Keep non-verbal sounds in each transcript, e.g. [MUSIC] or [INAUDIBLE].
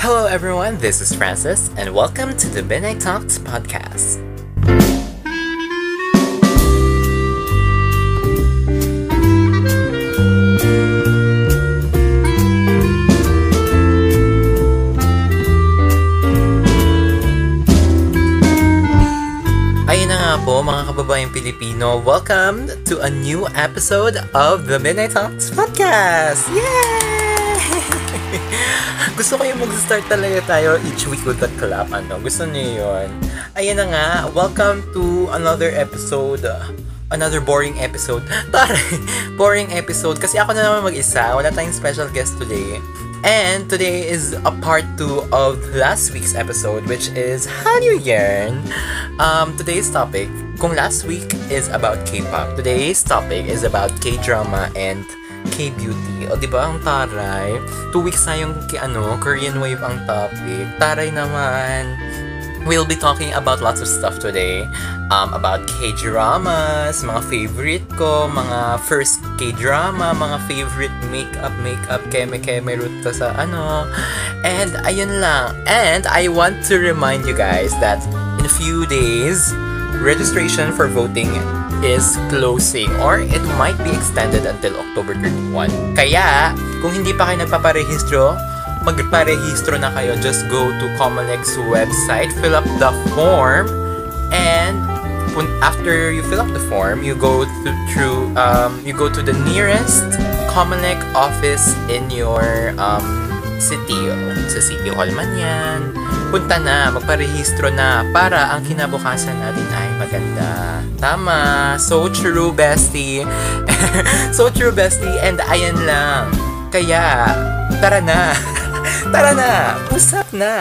Hello, everyone. This is Francis, and welcome to the Midnight Talks podcast. Ayun na po, mga kababayang Pilipino. Welcome to a new episode of the Midnight Talks podcast! Yay! Gusto ko yung mag-start talaga tayo each week with the clap. Ano? Gusto niyo yun? Ayun na nga, welcome to another episode. Another boring episode. [LAUGHS] Taray! boring episode. Kasi ako na naman mag-isa. Wala tayong special guest today. And today is a part 2 of last week's episode, which is How Do You Yearn? Um, today's topic, kung last week is about K-pop, today's topic is about K-drama and K-beauty. O, di ba ang taray? Two weeks na yung ano, Korean wave ang topic. Taray naman. We'll be talking about lots of stuff today. Um, about K-dramas, mga favorite ko, mga first K-drama, mga favorite makeup, makeup, keme-keme root ko sa ano. And ayun lang. And I want to remind you guys that in a few days, registration for voting is closing or it might be extended until October 31. Kaya, kung hindi pa kayo nagpaparehistro, magparehistro na kayo. Just go to Comelex's website, fill up the form, and after you fill up the form, you go through um, you go to the nearest Comelec office in your um, city. Sa City Hall man yan. Punta na, magparehistro na para ang kinabukasan natin ay maganda. Tama. So true, bestie. [LAUGHS] so true, bestie. And ayan lang. Kaya, tara na. [LAUGHS] tara na. Usap na.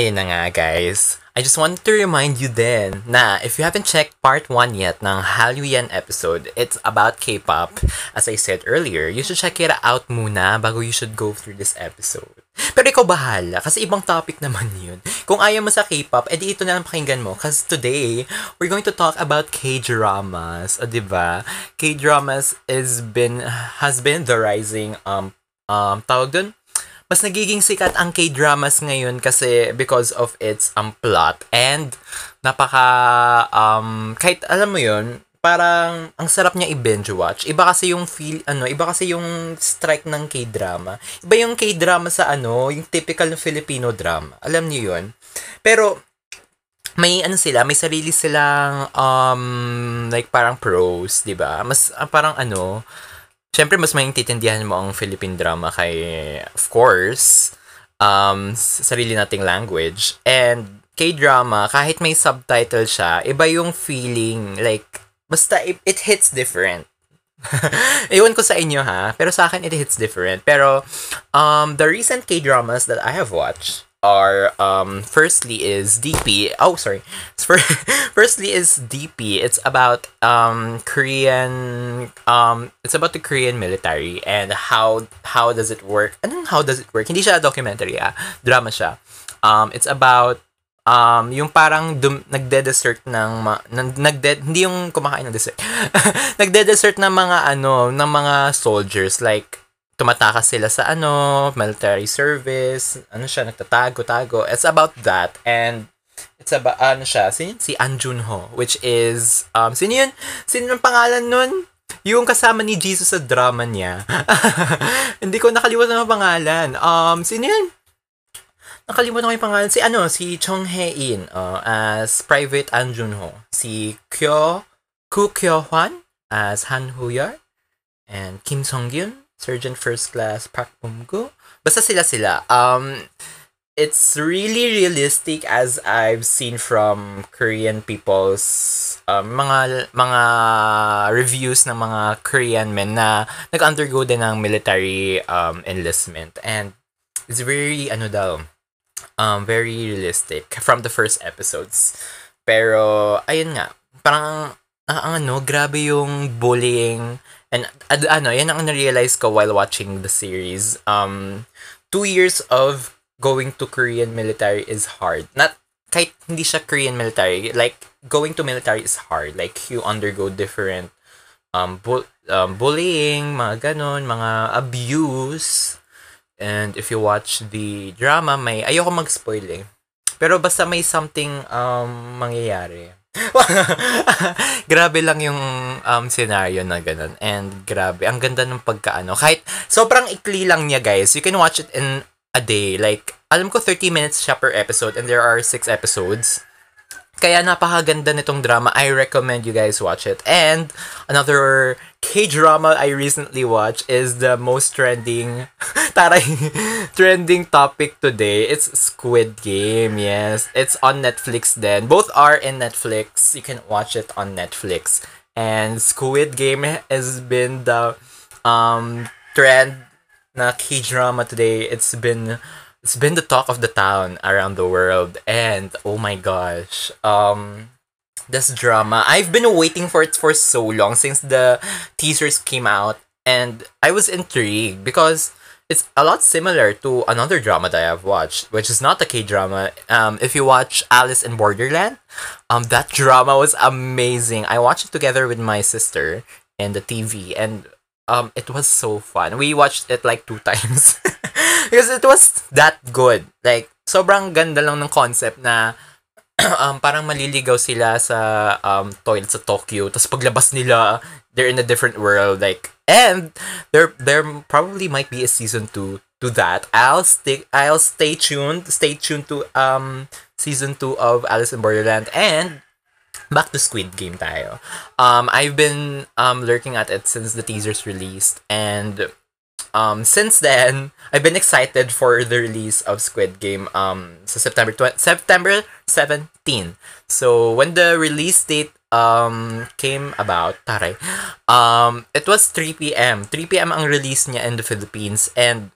Ayun na nga, guys. I just wanted to remind you then na if you haven't checked part 1 yet ng Halloween episode, it's about K-pop. As I said earlier, you should check it out muna bago you should go through this episode. Pero ikaw bahala, kasi ibang topic [LAUGHS] naman yun. Kung ayaw mo sa K-pop, edi ito na lang pakinggan mo. Because today, we're going to talk about K-dramas. O, diba? K-dramas is been, has been the rising, um, um, tawag dun? Mas nagiging sikat ang K-dramas ngayon kasi because of its um, plot and napaka um kahit alam mo yun parang ang sarap niya i-binge watch. Iba kasi yung feel ano, iba kasi yung strike ng K-drama. Iba yung K-drama sa ano, yung typical na Filipino drama. Alam niyo yun? Pero may ano sila, may sarili silang um like parang pros, 'di ba? Mas ah, parang ano, Siyempre, mas maintindihan mo ang Philippine drama kay, of course, um, sarili nating language. And K-drama, kahit may subtitle siya, iba yung feeling, like, basta it, it hits different. [LAUGHS] Ewan ko sa inyo ha, pero sa akin it hits different. Pero, um, the recent K-dramas that I have watched are, um, firstly is DP. Oh, sorry. [LAUGHS] Fir- Firstly is DP. It's about, um, Korean, um, it's about the Korean military and how, how does it work? Anong how does it work? Hindi siya documentary ah. Drama siya. Um, it's about, um, yung parang dum- nagde-desert ng, ma- nag- nagde- hindi yung kumakain ng dessert. [LAUGHS] nagde-desert ng mga ano, ng mga soldiers like tumatakas sila sa ano, military service, ano siya, nagtatago-tago. It's about that. And it's about, ano siya, sino? Si An Junho, which is, um, sino yun? Sino yung pangalan nun? Yung kasama ni Jesus sa drama niya. [LAUGHS] Hindi ko nakalimutan ang pangalan. Um, sino yun? Nakalimutan ko yung pangalan. Si ano, si Chong Hae-in uh, as Private An Junho. Si Kyo, Ku Kyo Hwan as Han Huyar. And Kim Song-gyun, Sergeant First Class Park Bum-gu. Basta sila sila. Um, it's really realistic as I've seen from Korean people's um, mga mga reviews ng mga Korean men na nag-undergo din ng military um, enlistment and it's very ano daw um, very realistic from the first episodes pero ayun nga parang ang ano, grabe yung bullying. And ad, ano, yan ang na-realize ko while watching the series. Um, two years of going to Korean military is hard. Not, kahit hindi siya Korean military, like, going to military is hard. Like, you undergo different um, bu- um, bullying, mga ganon, mga abuse. And if you watch the drama, may, ayoko mag-spoil eh. Pero basta may something um, mangyayari. [LAUGHS] grabe lang yung um, scenario na ganun. And grabe, ang ganda ng pagkaano. Kahit sobrang ikli lang niya, guys. You can watch it in a day. Like, alam ko 30 minutes siya per episode and there are 6 episodes. Kaya napakaganda nitong drama. I recommend you guys watch it. And another K-drama I recently watched is the most trending [LAUGHS] taray trending topic today. It's Squid Game. Yes, it's on Netflix then. Both are in Netflix. You can watch it on Netflix. And Squid Game has been the um trend na K-drama today. It's been it's been the talk of the town around the world and oh my gosh um this drama. I've been waiting for it for so long since the teasers came out and i was intrigued because it's a lot similar to another drama that i've watched which is not a k-drama. Um if you watch alice in borderland um that [LAUGHS] drama was amazing. I watched it together with my sister in the tv and um it was so fun. We watched it like two [LAUGHS] times. [LAUGHS] Because it was that good. Like, sobrang ganda lang ng concept na [CLEARS THROAT] um, parang maliligaw sila sa um, toilet sa Tokyo. Tapos paglabas nila, they're in a different world. Like, and there there probably might be a season 2 to that. I'll stay I'll stay tuned. Stay tuned to um season 2 of Alice in Borderland and back to Squid Game tayo. Um I've been um lurking at it since the teasers released and um, since then, I've been excited for the release of Squid Game um, sa September 20, September 17. So, when the release date um, came about, taray, um, it was 3 p.m. 3 p.m. ang release niya in the Philippines. And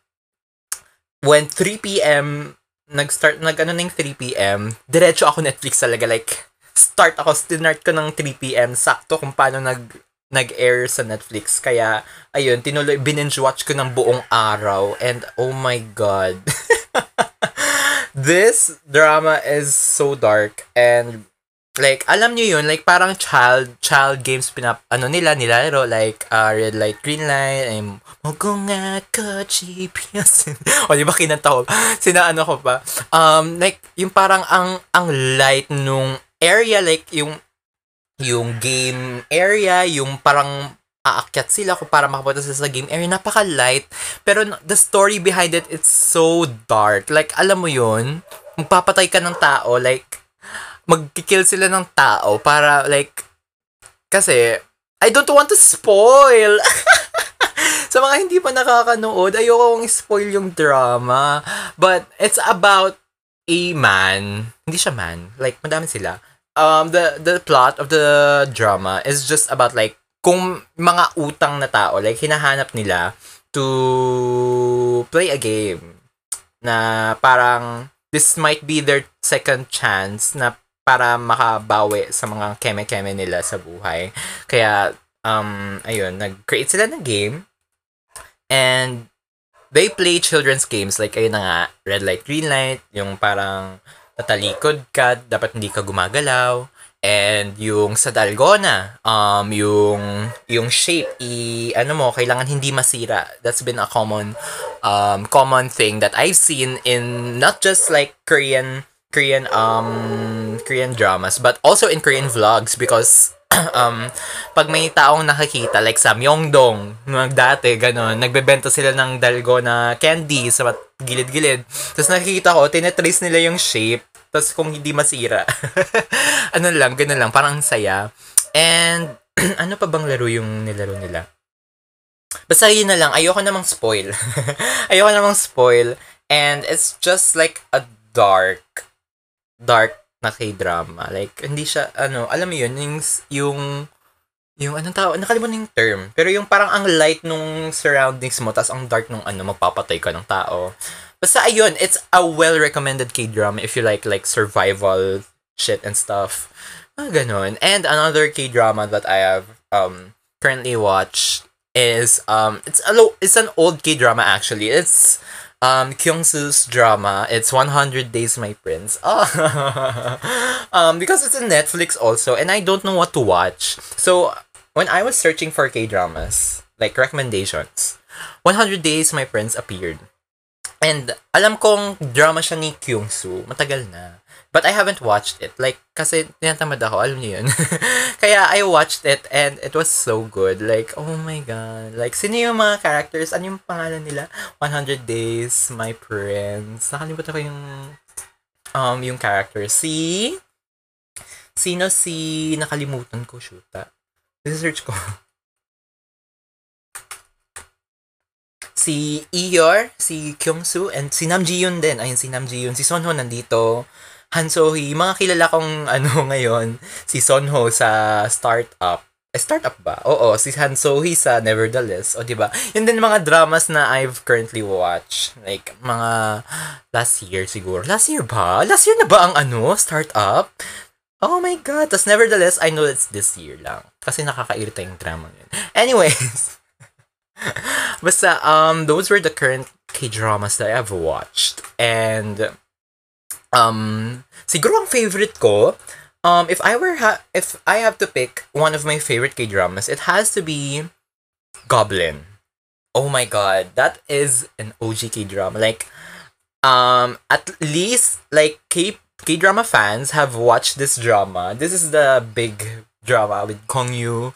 when 3 p.m. nag-start, nag-ano ng 3 p.m., diretso ako Netflix talaga. Like, start ako, start ko ng 3 p.m. Sakto kung paano nag nag-air sa Netflix. Kaya, ayun, tinuloy, binge watch ko ng buong araw. And, oh my God. [LAUGHS] This drama is so dark. And, like, alam nyo yun, like, parang child, child games pinap, ano nila, nilalaro, like, uh, red light, green light, and, mugunga ko, chipiasin. o, di ba kinanta ko? [LAUGHS] Sina, ano ko pa? Um, like, yung parang ang, ang light nung area, like, yung, yung game area, yung parang aakyat sila kung para makapunta sila sa game area. Napaka-light. Pero the story behind it, it's so dark. Like, alam mo yun, magpapatay ka ng tao, like, magkikill sila ng tao para, like, kasi, I don't want to spoil! [LAUGHS] sa mga hindi pa nakakanood, ayoko kong spoil yung drama. But, it's about a man, hindi siya man, like, madami sila, um the the plot of the drama is just about like kung mga utang na tao like hinahanap nila to play a game na parang this might be their second chance na para makabawi sa mga keme-keme nila sa buhay. Kaya um ayun, nag-create sila ng game and they play children's games like ayun na nga, red light, green light, yung parang tatalikod ka, dapat hindi ka gumagalaw. And yung sa dalgona, um, yung, yung shape, i, ano mo, kailangan hindi masira. That's been a common, um, common thing that I've seen in not just like Korean, Korean, um, Korean dramas, but also in Korean vlogs because [COUGHS] um, pag may taong nakakita, like sa Myeongdong, dati, gano'n, nagbebenta sila ng dalgona candy sa gilid-gilid. Tapos nakikita ko, tinetrace nila yung shape. Tapos kung hindi masira. [LAUGHS] ano lang, ganun lang. Parang saya. And, [CLEARS THROAT] ano pa bang laro yung nilaro nila? Basta yun na lang. Ayoko namang spoil. [LAUGHS] ayoko namang spoil. And it's just like a dark, dark na K-drama. Like, hindi siya, ano, alam mo yun, yung, yung, yung anong tao, nakalimutan yung term. Pero yung parang ang light nung surroundings mo, tas ang dark nung ano, magpapatay ka ng tao. Basta ayun, it's a well-recommended K-drama if you like like survival shit and stuff. Ah, ganon. And another K-drama that I have um currently watched is um it's a lo- it's an old K-drama actually. It's um Kyung-soo's drama. It's 100 Days My Prince. Oh. [LAUGHS] um because it's in Netflix also and I don't know what to watch. So when I was searching for K-dramas, like recommendations, 100 Days My Prince appeared. And alam kong drama siya ni Kyung-soo. Matagal na. But I haven't watched it. Like, kasi tinatamad ako. Alam niyo yun. [LAUGHS] Kaya I watched it and it was so good. Like, oh my God. Like, sino yung mga characters? Ano yung pangalan nila? 100 Days, My Prince. Nakalimutan ko yung um, yung character. Si... Sino si... Nakalimutan ko, shoota. Research ko. [LAUGHS] si Eeyore, si Kyung-soo, and si Nam Ji-yoon din. Ayun, si Nam Ji-yoon. Si Sonho nandito. Han So-hee. Mga kilala kong [LAUGHS] ano ngayon, si Sonho sa Startup. Eh, startup ba? Oo, si Han So-hee sa Nevertheless. O, di ba? Yun din mga dramas na I've currently watched. Like, mga last year siguro. Last year ba? Last year na ba ang ano? Startup? Oh my God. Tapos Nevertheless, I know it's this year lang. Kasi nakakairita yung drama yun. Anyways. [LAUGHS] Basta, um, those were the current K-dramas that I've watched. And, um, siguro ang favorite ko, um, if I were, ha- if I have to pick one of my favorite K-dramas, it has to be Goblin. Oh my god, that is an OG K-drama. Like, um, at least, like, K- K-drama fans have watched this drama. This is the big drama with Kong Yu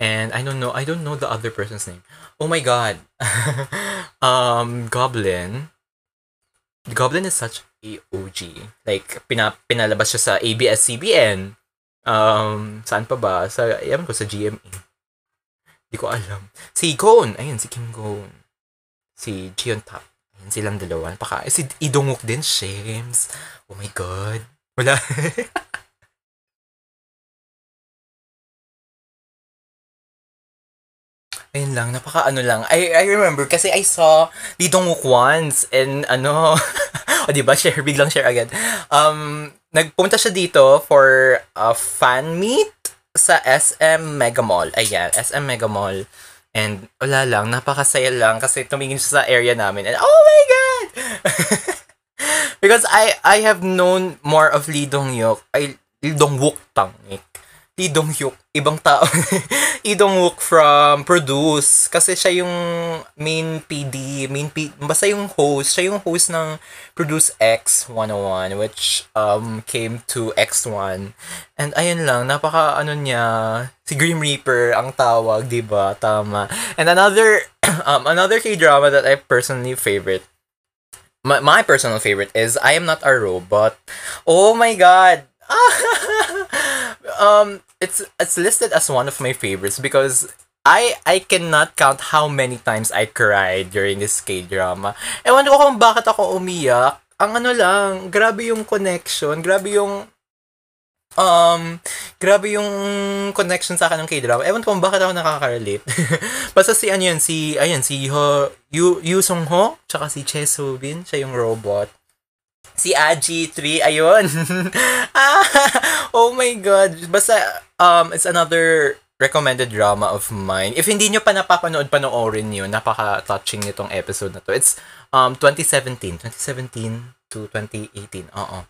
and I don't know, I don't know the other person's name. Oh my god. [LAUGHS] um, Goblin. Goblin is such OG. Like, pina, pinalabas siya sa ABS-CBN. Um, saan pa ba? Sa, ewan ko, sa GMA. Hindi ko alam. Si Gon. Ayun, si Kim Gon. Si Jion Tap. Ayun, silang dalawa. Paka, eh, si Idonguk din, Shames. Oh my God. Wala. [LAUGHS] Ayun lang, napaka ano lang. I, I remember kasi I saw Lee Dong-wook once and ano, [LAUGHS] o [LAUGHS] di ba share, biglang share agad. Um, nagpunta siya dito for a fan meet sa SM Mega Mall. Ayan, SM Mega Mall. And wala lang, napakasaya lang kasi tumingin siya sa area namin and oh my God! [LAUGHS] Because I I have known more of Lee Dong-hyuk, ay Lee Dong-wook tangik. Lee Dong-hyuk, ibang tao. [LAUGHS] Lee Dong-wook from Produce. Kasi siya yung main PD, main P, basta yung host. Siya yung host ng Produce X 101, which um came to X1. And ayun lang, napaka ano niya, si Grim Reaper ang tawag, 'di ba? Tama. And another [CLEARS THROAT] um another K-drama that I personally favorite my, my personal favorite is I Am Not a Robot. Oh my god. [LAUGHS] um it's it's listed as one of my favorites because I I cannot count how many times I cried during this K-drama. Ewan ko kung bakit ako umiyak. Ang ano lang, grabe yung connection, grabe yung um, grabe yung connection sa akin ng K-drama. Ewan ko kung bakit ako nakaka-relate. [LAUGHS] Basta si ano yun, si, ayun, si Ho, Yu, Yu Sung Ho, tsaka si Che Soo Bin, siya yung robot. Si Aji 3, ayun. [LAUGHS] ah, oh my God. Basta, um, it's another recommended drama of mine. If hindi nyo pa napapanood, panoorin nyo. Napaka-touching nitong episode na to. It's um 2017. 2017 to 2018. Oo.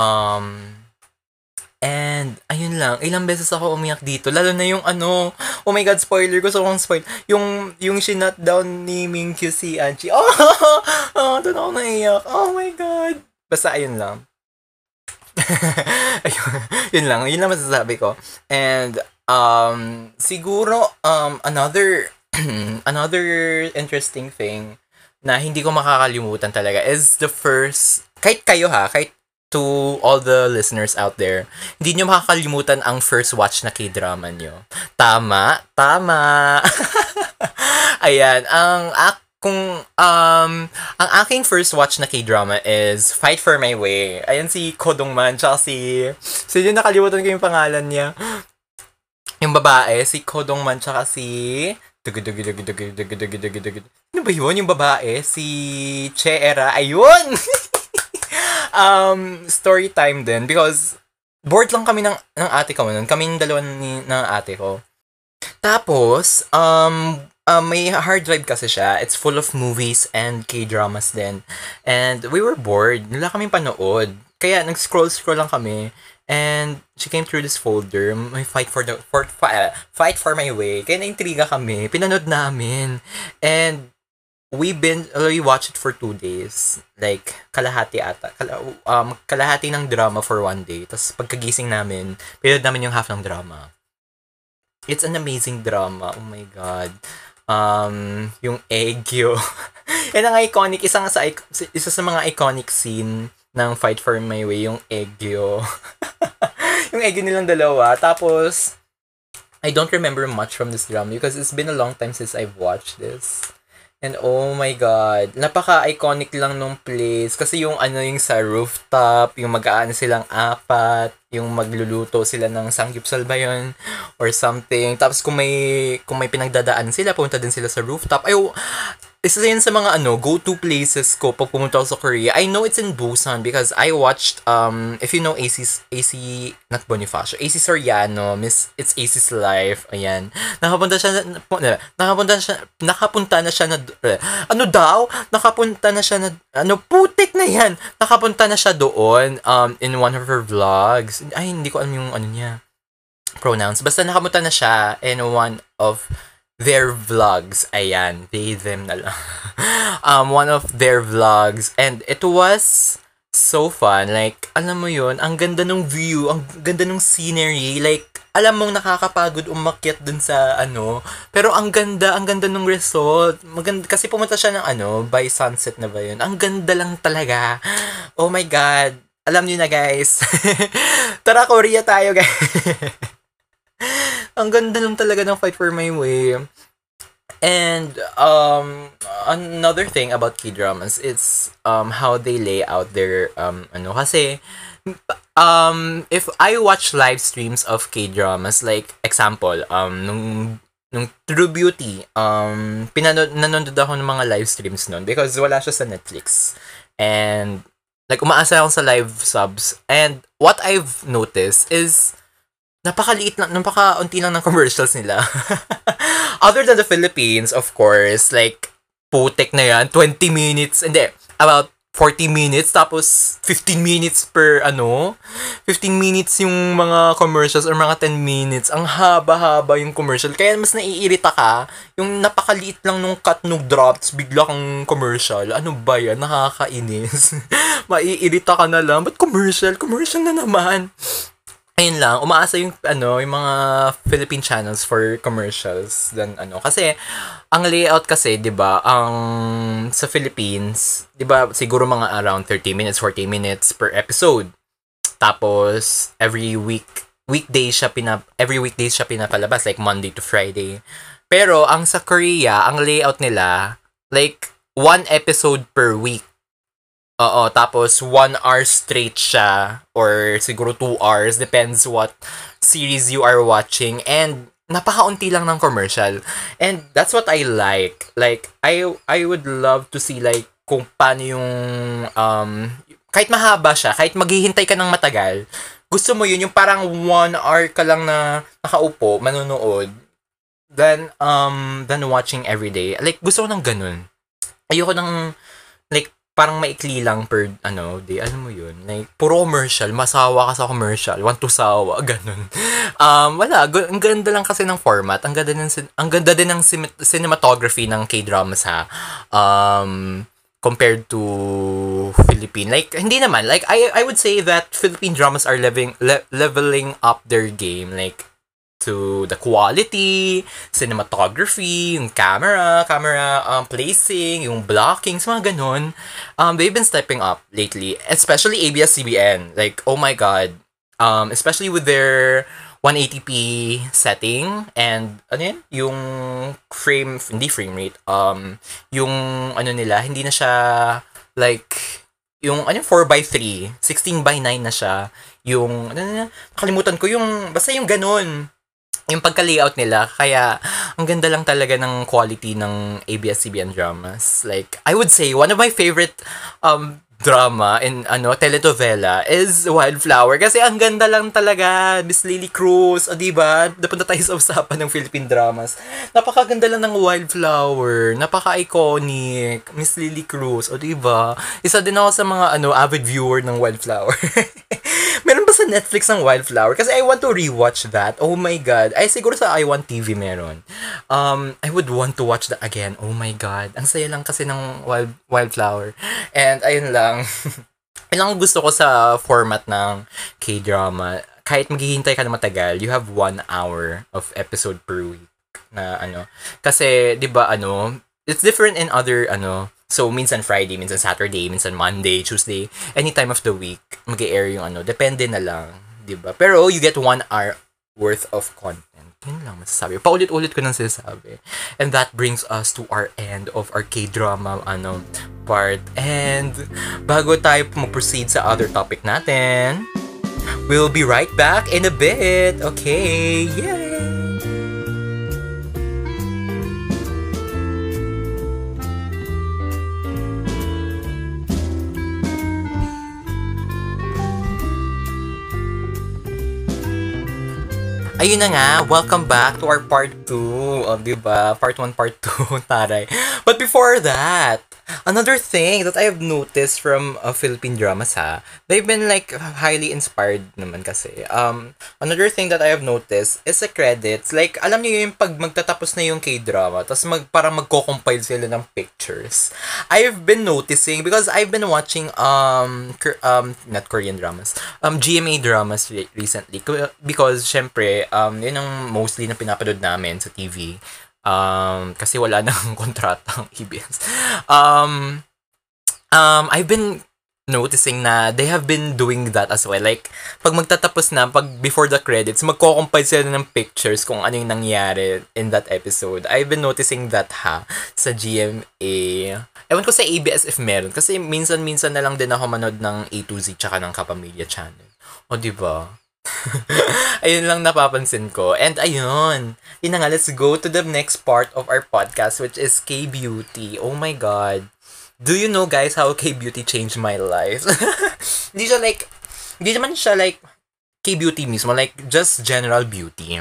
Um, And, ayun lang, ilang beses ako umiyak dito. Lalo na yung ano, oh my god, spoiler, gusto kong spoil. Yung, yung sinut down ni Mingyu si Anchi. Oh, [LAUGHS] oh, doon ako naiyak. Oh my god. Basta ayun lang. [LAUGHS] ayun, yun lang, yun lang masasabi ko. And, um, siguro, um, another, [CLEARS THROAT] another interesting thing na hindi ko makakalimutan talaga is the first, kahit kayo ha, kahit to all the listeners out there, hindi nyo makakalimutan ang first watch na K-drama nyo. Tama, tama. [LAUGHS] Ayan, ang ak kung um ang aking first watch na K-drama is Fight for My Way. Ayan si Kodongman tsaka si sino nakalimutan ko yung pangalan niya. Yung babae, si Kodongman tsaka si Ano ba yun? Yung babae, si Che Era. Ayun! um, story time din because bored lang kami ng, ng ate ko nun. Kaming dalawa ni, ng ate ko. Tapos, um, um, may hard drive kasi siya. It's full of movies and K-dramas din. And we were bored. Wala kaming panood. Kaya nag-scroll-scroll lang kami. And she came through this folder. May fight for the for, fi- fight for my way. Kaya naintriga kami. Pinanood namin. And we been we watched it for two days. Like kalahati ata. Kala, um kalahati ng drama for one day. Tapos pagkagising namin, pinanood namin yung half ng drama. It's an amazing drama. Oh my god. Um, yung Egyo. [LAUGHS] Yan ang iconic, isang sa, isa sa mga iconic scene ng Fight for My Way, yung Egyo. [LAUGHS] yung Egyo nilang dalawa. Tapos, I don't remember much from this drama because it's been a long time since I've watched this. And oh my god, napaka-iconic lang nung place. Kasi yung ano yung sa rooftop, yung mag-aan silang apat, yung magluluto sila ng sangyupsal ba yun? Or something. Tapos kung may, kung may pinagdadaan sila, pumunta din sila sa rooftop. Ay, isa yan sa mga ano, go-to places ko pag pumunta ako sa Korea. I know it's in Busan because I watched, um, if you know AC, AC, not Bonifacio, AC Soriano, Miss, it's AC's Life, ayan. Nakapunta siya, na, nakapunta siya, nakapunta na siya na, eh, ano daw? Nakapunta na siya na, ano, putik na yan! Nakapunta na siya doon, um, in one of her vlogs. Ay, hindi ko alam yung ano niya, pronouns. Basta nakapunta na siya in one of their vlogs. Ayan, they, them na lang. [LAUGHS] um, one of their vlogs. And it was so fun. Like, alam mo yun, ang ganda ng view, ang ganda ng scenery. Like, alam mong nakakapagod umakyat dun sa ano. Pero ang ganda, ang ganda ng result. Maganda, kasi pumunta siya ng ano, by sunset na ba yun. Ang ganda lang talaga. [GASPS] Oh my God. Alam niyo na guys. [LAUGHS] Tara, Korea tayo guys. [LAUGHS] [LAUGHS] ang ganda lang talaga ng Fight for My Way. And um another thing about K-dramas it's um how they lay out their um ano kasi um if I watch live streams of K-dramas like example um nung nung True Beauty um pinanood nanonood ako ng mga live streams noon because wala siya sa Netflix. And like umaasa ako sa live subs and what I've noticed is napakaliit lang, napaka-unti lang ng commercials nila. [LAUGHS] Other than the Philippines, of course, like, putek na yan, 20 minutes, hindi, about 40 minutes, tapos 15 minutes per, ano, 15 minutes yung mga commercials or mga 10 minutes. Ang haba-haba yung commercial. Kaya mas naiirita ka, yung napakaliit lang nung cut nung drops, bigla kang commercial. Ano ba yan? Nakakainis. [LAUGHS] Maiirita ka na lang. Ba't commercial? Commercial na naman ayun lang, umaasa yung ano, yung mga Philippine channels for commercials than ano kasi ang layout kasi, 'di ba, ang sa Philippines, 'di ba, siguro mga around 30 minutes, 40 minutes per episode. Tapos every week weekday siya pinap every weekday siya pinapalabas like Monday to Friday. Pero ang sa Korea, ang layout nila like one episode per week Oo, tapos one hour straight siya or siguro two hours, depends what series you are watching and napakaunti lang ng commercial. And that's what I like. Like I I would love to see like kung paano yung um kahit mahaba siya, kahit maghihintay ka ng matagal, gusto mo yun yung parang one hour ka lang na nakaupo, manonood, then um then watching every day. Like gusto ko ng ganun. Ayoko ng parang maikli lang per, ano, day. Alam mo yun? Like, puro commercial. Masawa ka sa commercial. Want to sawa. [LAUGHS] Ganun. Um, wala. G- ang ganda lang kasi ng format. Ang ganda, ng, ang ganda din ng cinematography ng K-dramas ha. Um, compared to Philippine. Like, hindi naman. Like, I, I would say that Philippine dramas are leveling, le- leveling up their game. Like, to the quality, cinematography, yung camera, camera um, placing, yung blocking, so mga ganun. Um, they've been stepping up lately, especially ABS-CBN. Like, oh my god. Um, especially with their 180p setting and ano yun? Yung frame, hindi frame rate, um, yung ano nila, hindi na siya like yung ano 4 by 3 16 by 9 na siya yung ano na kalimutan ko yung basta yung ganun yung pagka-layout nila. Kaya, ang ganda lang talaga ng quality ng ABS-CBN dramas. Like, I would say, one of my favorite um, drama in ano telenovela is Wildflower. Kasi ang ganda lang talaga Miss Lily Cruz. O di ba napunta tayo sa usapan ng Philippine dramas. Napakaganda lang ng Wildflower. Napaka-iconic. Miss Lily Cruz. O di ba isa din ako sa mga ano avid viewer ng Wildflower. [LAUGHS] Meron ba sa Netflix ng Wildflower? Kasi I want to rewatch that. Oh my god. Ay siguro sa I1 TV meron. Um I would want to watch that again. Oh my god. Ang saya lang kasi ng Wild Wildflower. And ayun lang [LAUGHS] yun lang gusto ko sa format ng K-drama. Kahit maghihintay ka na matagal, you have one hour of episode per week na ano. Kasi, di ba, ano, it's different in other, ano, so, minsan Friday, minsan Saturday, minsan Monday, Tuesday, any time of the week, mag air yung ano, depende na lang, di ba? Pero, you get one hour worth of content. Yun lang masasabi. Paulit-ulit ko nang sinasabi. And that brings us to our end of our K-drama ano, part. And bago tayo mag-proceed sa other topic natin, we'll be right back in a bit. Okay, yay! Ayun na nga, welcome back to our part 2. O, di ba? Part 1, part 2, [LAUGHS] taray. But before that, another thing that I have noticed from uh, Philippine dramas ha, they've been like highly inspired naman kasi. Um, another thing that I have noticed is the credits. Like, alam niyo yung pag magtatapos na yung K-drama, tapos mag, parang magko-compile sila ng pictures. I've been noticing because I've been watching um, um not Korean dramas, um GMA dramas re- recently because syempre um yun ang mostly na pinapanood namin sa TV. Um kasi wala [LAUGHS] nang kontrata ang EBS. Um um I've been noticing na they have been doing that as well. Like, pag magtatapos na, pag before the credits, magko-compile sila ng pictures kung ano yung nangyari in that episode. I've been noticing that ha, sa GMA. Ewan ko sa ABS if meron. Kasi minsan-minsan na lang din ako manood ng A to Z tsaka ng Kapamilya Channel. O, di ba? [LAUGHS] ayun lang napapansin ko. And ayun, yun na nga, let's go to the next part of our podcast, which is K-Beauty. Oh my God. Do you know, guys, how K-Beauty changed my life? [LAUGHS] Hindi siya like, hindi naman siya like K-Beauty mismo, like just general beauty.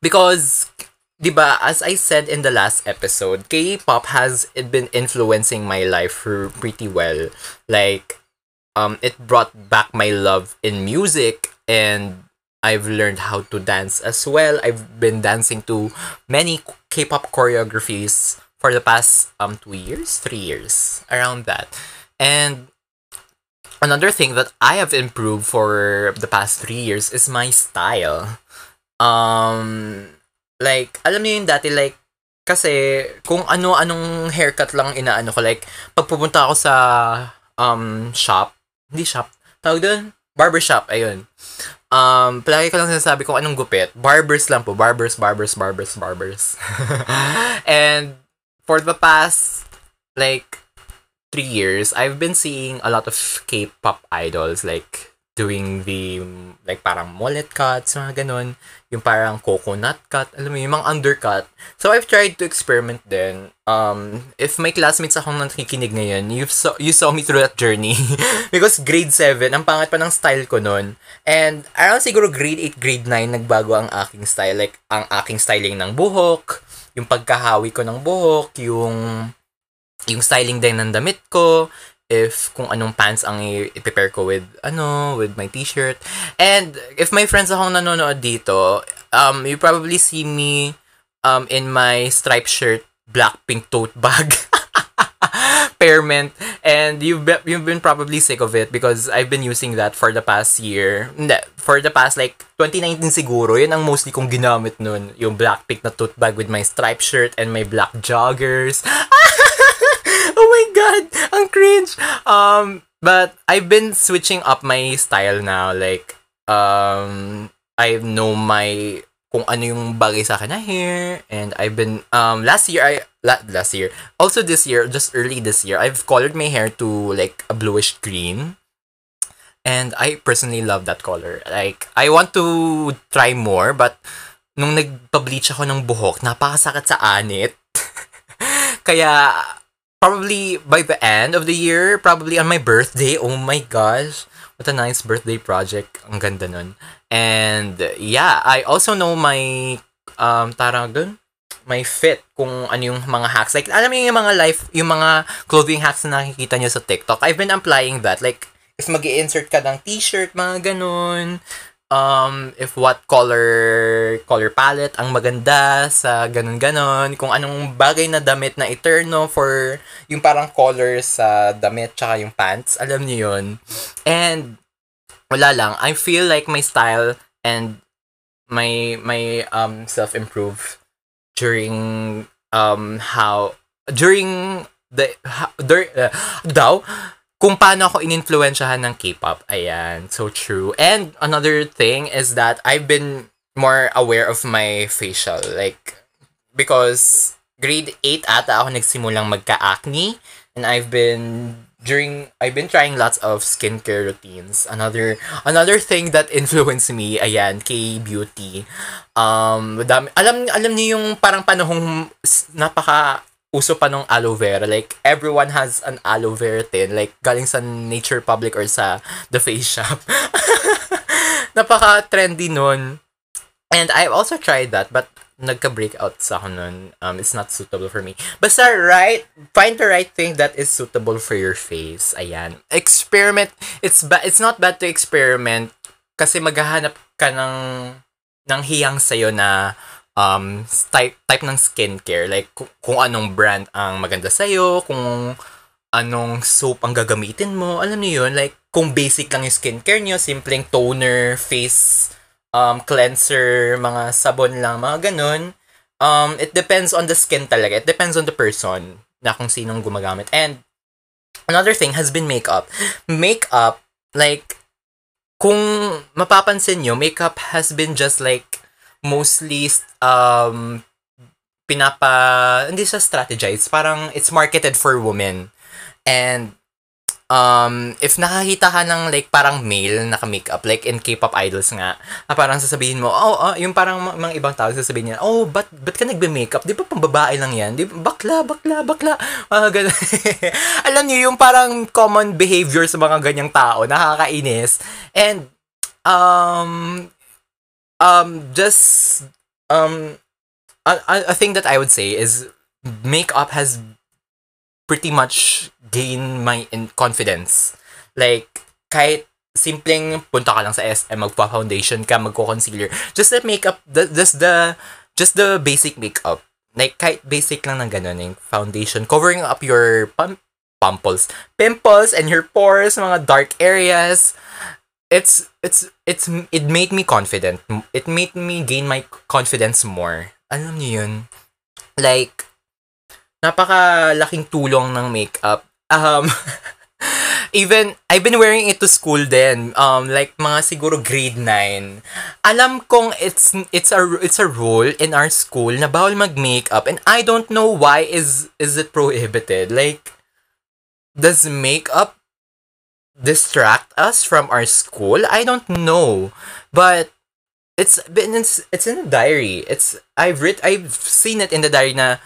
Because, di ba, as I said in the last episode, K-pop has been influencing my life pretty well. Like, um, it brought back my love in music and I've learned how to dance as well. I've been dancing to many K-pop choreographies for the past um two years, three years, around that. And another thing that I have improved for the past three years is my style. Um, like, alam niyo yung dati, like, kasi kung ano-anong haircut lang inaano ko, like, pag pupunta ako sa um shop, hindi shop, tawag doon, barbershop, ayun. Um, palagi ko lang sinasabi kung anong gupit. Barbers lang po. Barbers, barbers, barbers, barbers. [LAUGHS] and for the past, like, three years, I've been seeing a lot of K-pop idols, like, doing the, like, parang mullet cuts, mga ganun. Yung parang coconut cut, alam mo, yung mga undercut. So, I've tried to experiment din. Um, if may classmates akong nakikinig ngayon, you saw, you saw me through that journey. [LAUGHS] Because grade 7, ang pangat pa ng style ko nun. And around siguro grade 8, grade 9, nagbago ang aking style. Like, ang aking styling ng buhok, yung pagkahawi ko ng buhok, yung yung styling din ng damit ko, if kung anong pants ang i-prepare ko with ano, with my t-shirt. And if my friends akong nanonood dito, um you probably see me um in my striped shirt, black pink tote bag. [LAUGHS] Pearmint and you've been, you've been probably sick of it because I've been using that for the past year. For the past like 2019 siguro, yun ang mostly kong ginamit nun. Yung black pink na tote bag with my striped shirt and my black joggers. [LAUGHS] my god, ang cringe. Um, but I've been switching up my style now. Like, um, I know my kung ano yung bagay sa na hair and I've been um last year I la, last year also this year just early this year I've colored my hair to like a bluish green and I personally love that color like I want to try more but nung nagpa-bleach ako ng buhok napakasakit sa anit [LAUGHS] kaya probably by the end of the year, probably on my birthday. Oh my gosh. What a nice birthday project. Ang ganda nun. And yeah, I also know my um tarang my fit kung ano yung mga hacks. Like, alam mo yung mga life, yung mga clothing hacks na nakikita nyo sa TikTok. I've been applying that. Like, if mag insert ka ng t-shirt, mga ganun. Um, if what color color palette ang maganda sa ganun-ganon. Kung anong bagay na damit na eterno for yung parang color sa damit tsaka yung pants. Alam niyo yun. And, wala lang. I feel like my style and my my um self-improve during um how during the ha, dur, uh, daw kung paano ako ininfluensyahan ng K-pop. Ayan, so true. And another thing is that I've been more aware of my facial like because grade 8 ata ako nagsimulang magka-acne and I've been during I've been trying lots of skincare routines. Another another thing that influenced me, ayan, K beauty. Um, dami, alam alam niyo yung parang panahong napaka uso pa nung aloe vera. Like, everyone has an aloe vera tin. Like, galing sa Nature Public or sa The Face Shop. [LAUGHS] Napaka-trendy nun. And I've also tried that, but nagka-breakout sa ako nun. Um, it's not suitable for me. Basta, right, find the right thing that is suitable for your face. Ayan. Experiment. It's ba it's not bad to experiment kasi maghahanap ka ng ng hiyang sa'yo na um type type ng skincare like kung, kung anong brand ang maganda sa kung anong soap ang gagamitin mo alam niyo yun like kung basic lang yung skincare niyo simpleng toner face um cleanser mga sabon lang mga ganun um it depends on the skin talaga. It depends on the person na kung sinong gumagamit. And another thing has been makeup. Makeup like kung mapapansin nyo, makeup has been just like mostly um pinapa hindi siya strategize parang it's marketed for women. And um if nakakita ka ng like parang male naka makeup like in K-pop idols nga ah, parang sasabihin mo oh, oh yung parang mga ibang tao sasabihin niya oh but but ka nagbe-makeup di ba pang babae lang yan? Di ba bakla bakla bakla. Ah, ganun. [LAUGHS] alam niyo yung parang common behavior sa mga ganyang tao nakakainis. And um um just um a, a- thing that I would say is makeup has pretty much gained my in confidence. Like kahit simpleng punta ka lang sa SM, magpa-foundation ka, magko-concealer. Just the makeup, the, just the just the basic makeup. Like kahit basic lang ng ganun, yung foundation, covering up your pum- pumples, pimples and your pores, mga dark areas. It's it's it's it made me confident. It made me gain my confidence more. Alam niyo yun? Like napakalaking tulong ng makeup. Um [LAUGHS] even I've been wearing it to school then um like mga siguro grade 9 alam kong it's it's a it's a rule in our school na bawal mag makeup and I don't know why is is it prohibited like does makeup distract us from our school? I don't know. But it's been it's, it's in a diary. It's I've read I've seen it in the diary na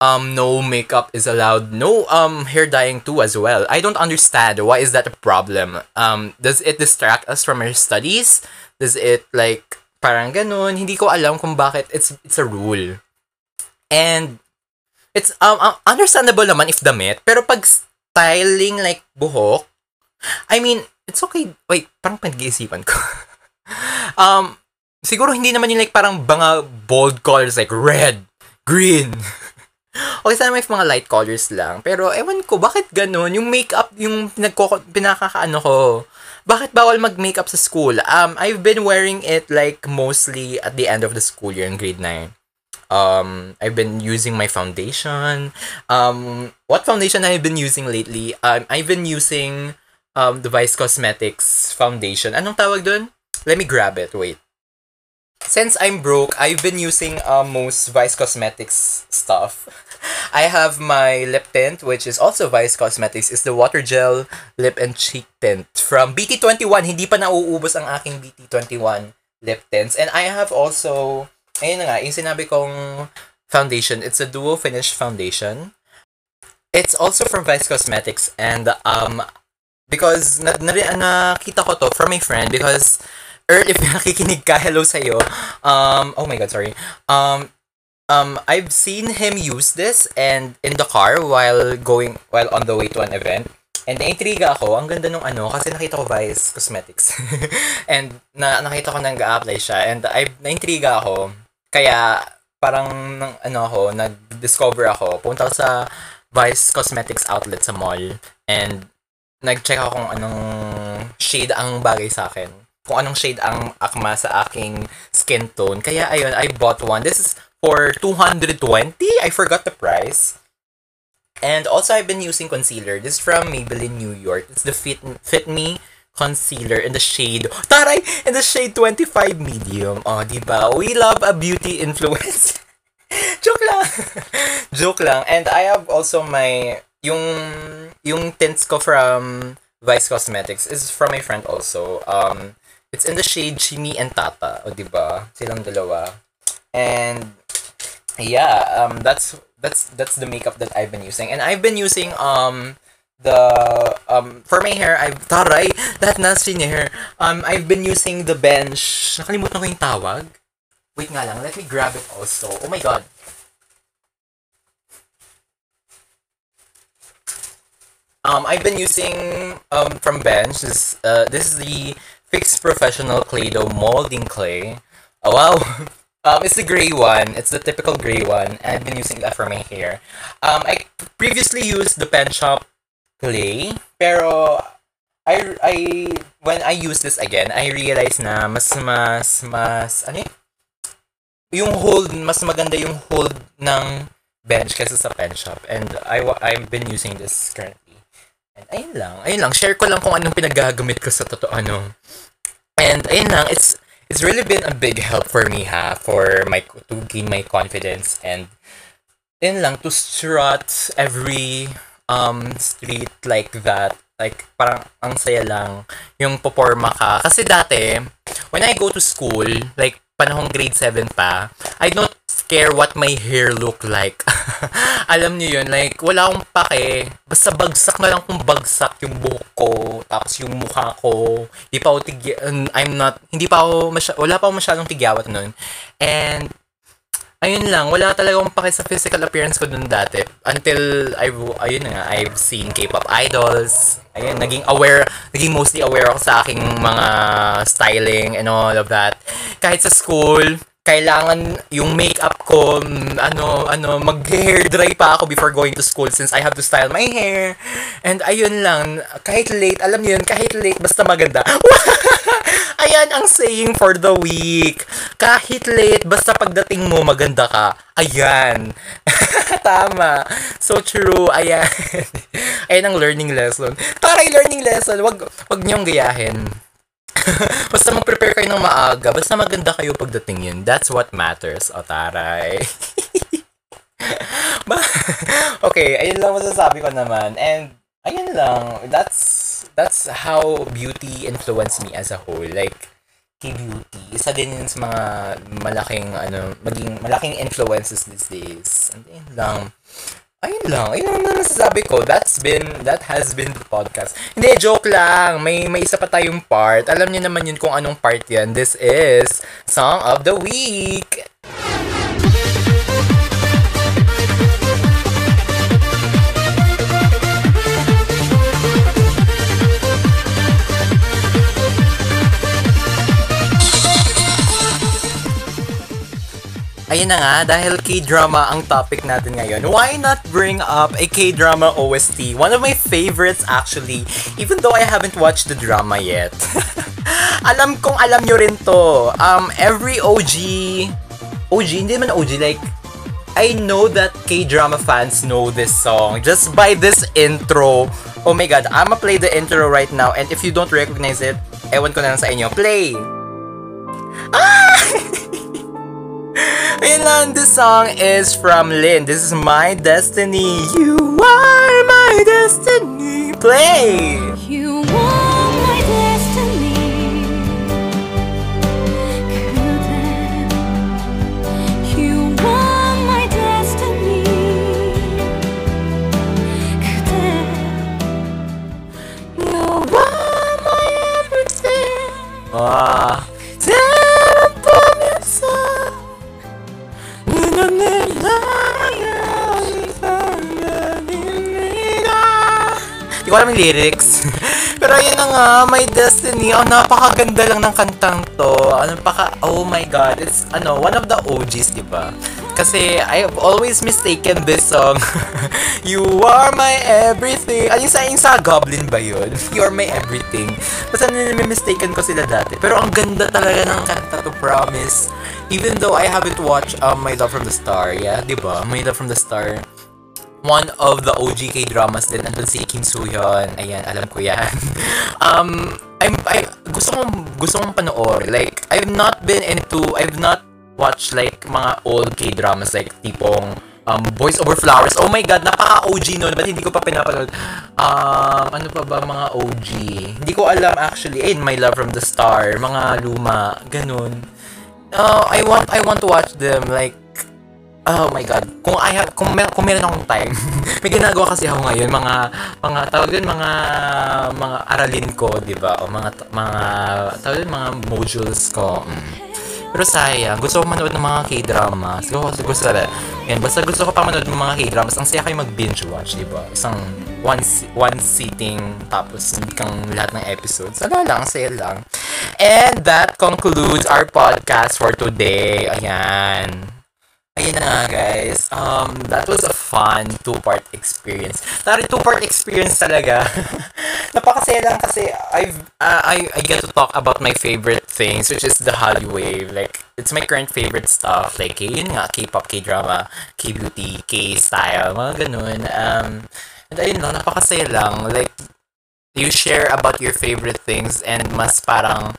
um no makeup is allowed. No um hair dyeing too as well. I don't understand. Why is that a problem? Um does it distract us from our studies? Does it like parang ganun? Hindi ko alam kung bakit. It's it's a rule. And it's um uh, understandable naman if damit. Pero pag styling like buhok I mean it's okay wait parang pinag-iisipan ko [LAUGHS] um siguro hindi naman yung like parang mga bold colors like red green [LAUGHS] Okay, sana may mga light colors lang. Pero, ewan ko, bakit ganun? Yung makeup, yung nagko, pinakakaano ko. Bakit bawal mag-makeup sa school? Um, I've been wearing it like mostly at the end of the school year in grade 9. Um, I've been using my foundation. Um, what foundation I've been using lately? Um, I've been using um, the Vice Cosmetics foundation. Anong tawag dun? Let me grab it. Wait. Since I'm broke, I've been using uh, most Vice Cosmetics stuff. [LAUGHS] I have my lip tint, which is also Vice Cosmetics, is the Water Gel Lip and Cheek Tint from BT21. Hindi pa nauubos ang aking BT21 lip tints. And I have also, ayun nga, yung sinabi kong foundation, it's a duo finish foundation. It's also from Vice Cosmetics and um because na, na, nakita ko to from my friend because Earl, [LAUGHS] if nakikinig ka, hello sa'yo. Um, oh my god, sorry. Um, um, I've seen him use this and in the car while going, while on the way to an event. And naintriga ako, ang ganda nung ano, kasi nakita ko Vice Cosmetics. [LAUGHS] and na, nakita ko nang apply siya. And I, naintriga ako. Kaya, parang, ano ako, nag-discover ako. Punta ako sa Vice Cosmetics outlet sa mall. And, nag-check ako kung anong shade ang bagay sa akin. Kung anong shade ang akma sa aking skin tone. Kaya, ayun, I bought one. This is for 220. I forgot the price. And also, I've been using concealer. This is from Maybelline New York. It's the Fit, Fit Me concealer in the shade, taray, in the shade 25 medium. Oh, di ba? We love a beauty influence. [LAUGHS] Joke lang. [LAUGHS] Joke lang. And I have also my, yung, yung tints ko from Vice Cosmetics is from my friend also. Um, it's in the shade Shimi and Tata. O, di ba? Silang dalawa. And, yeah, um, that's that's that's the makeup that I've been using. And I've been using um the um for my hair I've taray that nasty hair. Um I've been using the bench. Nakalimutan ko yung tawag. Wait nga lang, let me grab it also. Oh my god. Um, I've been using um from Bench. This uh this is the Fix Professional Clay Dough molding clay. Oh wow. [LAUGHS] Um, it's the gray one. It's the typical gray one. I've been using that for my hair. Um, I previously used the Pen Shop clay, pero I I when I use this again, I realized na mas mas mas ano yun? yung hold mas maganda yung hold ng bench kaysa sa pen shop and I, I've been using this currently. And ayun lang, ayun lang, share ko lang kung anong pinagagamit ko sa totoo ano. And ayun lang, it's it's really been a big help for me ha for my to gain my confidence and yun lang to strut every um street like that like parang ang saya lang yung poporma ka kasi dati when I go to school like panahong grade 7 pa I don't care what my hair look like [LAUGHS] alam niyo yun like wala akong pake basta bagsak na lang kung bagsak yung buhok ko tapos yung mukha ko hindi pa ako tigya, I'm not hindi pa ako masya, wala pa ako masyadong tigyawat nun and ayun lang, wala talaga akong pake sa physical appearance ko dun dati. Until, I've, ayun nga, I've seen K-pop idols. Ayun, naging aware, naging mostly aware ako sa aking mga styling and all of that. Kahit sa school, kailangan yung makeup ko, mm, ano, ano, mag-hair dry pa ako before going to school since I have to style my hair. And ayun lang, kahit late, alam niyo yun, kahit late, basta maganda. [LAUGHS] Ayan ang saying for the week. Kahit late, basta pagdating mo, maganda ka. Ayan. [LAUGHS] Tama. So true. Ayan. [LAUGHS] Ayan ang learning lesson. Taray learning lesson. Wag, wag niyong gayahin. [LAUGHS] basta mag-prepare kayo ng maaga. Basta maganda kayo pagdating yun. That's what matters. O, taray. [LAUGHS] [LAUGHS] okay, ayun lang masasabi ko naman. And, ayun lang. That's, that's how beauty influenced me as a whole. Like, K-beauty. Isa din yun sa mga malaking, ano, maging, malaking influences these days. And ayun lang. Ayun lang. Ayun lang naman masasabi ko. That's been, that has been the podcast. Hindi, joke lang. May, may isa pa tayong part. Alam niyo naman yun kung anong part yan. This is Song of the Week. Ayun na nga, dahil K-drama ang topic natin ngayon, why not bring up a K-drama OST? One of my favorites actually, even though I haven't watched the drama yet. [LAUGHS] alam kong alam nyo rin to. Um, every OG, OG, hindi man OG, like, I know that K-drama fans know this song just by this intro. Oh my god, I'ma play the intro right now and if you don't recognize it, ewan ko na lang sa inyo. Play! Ah! [LAUGHS] Ilan, this song is from Lin. This is My Destiny. You are my destiny. Play! You are my destiny. You are my everything. Hindi ko alam yung lyrics. [LAUGHS] Pero yun na nga, My Destiny. Oh, napakaganda lang ng kantang to. Ano paka, oh my god. It's, ano, one of the OGs, di ba? Kasi, I have always mistaken this song. [LAUGHS] you are my everything. Ano yung sa, yung sa Goblin ba yun? [LAUGHS] You are my everything. Basta nimi-mistaken ko sila dati. Pero ang ganda talaga ng kanta to, promise. Even though I haven't watched um, My Love from the Star, yeah, di ba? My Love from the Star one of the OG K-dramas din. Andun si Kim Soo-hyun. Ayan, alam ko yan. [LAUGHS] um, I'm, I, gusto kong, gusto kong panoorin. Like, I've not been into, I've not watched like mga old K-dramas like tipong um, Boys Over Flowers. Oh my God, napaka-OG nun. Ba't hindi ko pa pinapanood? Um, ano pa ba mga OG? Hindi ko alam actually. Ayun, My Love from the Star. Mga luma. Ganun. Uh, I want, I want to watch them. Like, Oh my God. Kung I have, kung, mer- kung meron akong time, [LAUGHS] may ginagawa kasi ako ngayon, mga, mga, tawag yun, mga, mga aralin ko, di ba? O mga, mga, tawag yun, mga modules ko. Mm. Pero sayang, gusto ko manood ng mga K-dramas. Gusto ko, gusto ko, yan, basta gusto ko pa manood ng mga K-dramas. Ang saya kayo mag-binge watch, di ba? Isang one, one sitting, tapos kang lahat ng episodes. Ala lang, saya lang. And that concludes our podcast for today. Ayan. Ayun na guys, um, that was a fun two-part experience. Tari two-part experience talaga. [LAUGHS] Napakasaya lang kasi I've, uh, I, I get to talk about my favorite things which is the Hallyu Wave. Like, it's my current favorite stuff. Like, yun nga, K-pop, K-drama, K-beauty, K-style, mga ganun. Um, and ayun lang, napakasaya lang. Like, you share about your favorite things and mas parang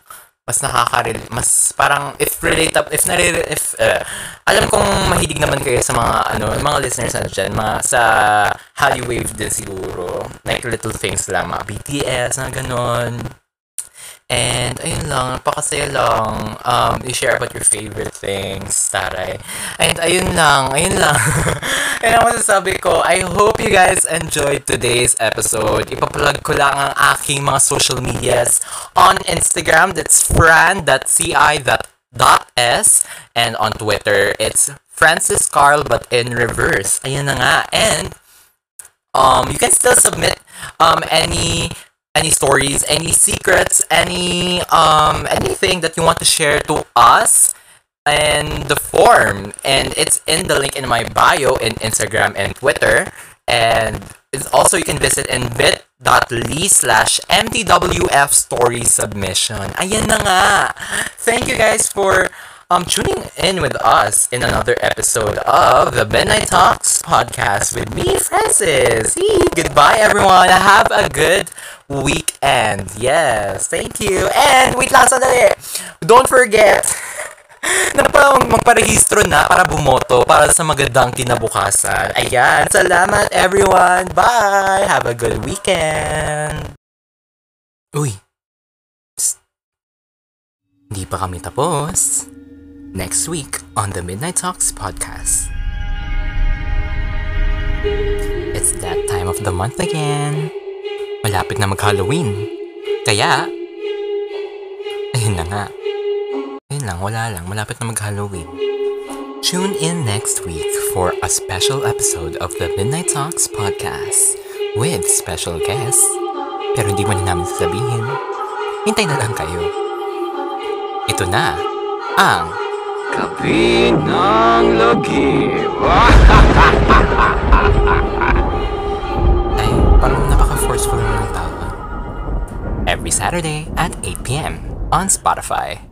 mas nakaka mas parang if relatable if nare if uh, alam kong mahilig naman kayo sa mga ano mga listeners na dyan mga sa Hallyu Wave din siguro. Like little things lang mga BTS na ganon and ayun lang napakasaya lang um i-share about your favorite things taray and ayun lang ayun lang [LAUGHS] Yan ang masasabi ko. I hope you guys enjoyed today's episode. Ipaplug ko lang ang aking mga social medias on Instagram. That's fran.ci.s and on Twitter, it's Francis Carl but in reverse. Ayan na nga. And um, you can still submit um, any any stories, any secrets, any um anything that you want to share to us and the form. And it's in the link in my bio in Instagram and Twitter. And it's also you can visit in bit.ly slash mtwf story submission. Ayan na nga. Thank you guys for um tuning in with us in another episode of the Midnight Talks podcast with me Francis Hey, goodbye everyone have a good weekend yes thank you and wait lang sandali don't forget [LAUGHS] na parang magparehistro na para bumoto para sa magandang kinabukasan. Ayan, salamat everyone. Bye! Have a good weekend! Uy! Psst. Hindi pa kami tapos. Next week on the Midnight Talks podcast. It's that time of the month again. Malapit na mag-Halloween. Kaya, ayun na nga. Ayun lang, wala lang. Malapit na mag-Halloween. Tune in next week for a special episode of the Midnight Talks podcast with special guests. Pero hindi mo na namin sasabihin. Hintay na lang kayo. Ito na ang Kapi ng Lagim. [LAUGHS] Ay, parang napaka-forceful ng tawa. Every Saturday at 8pm on Spotify.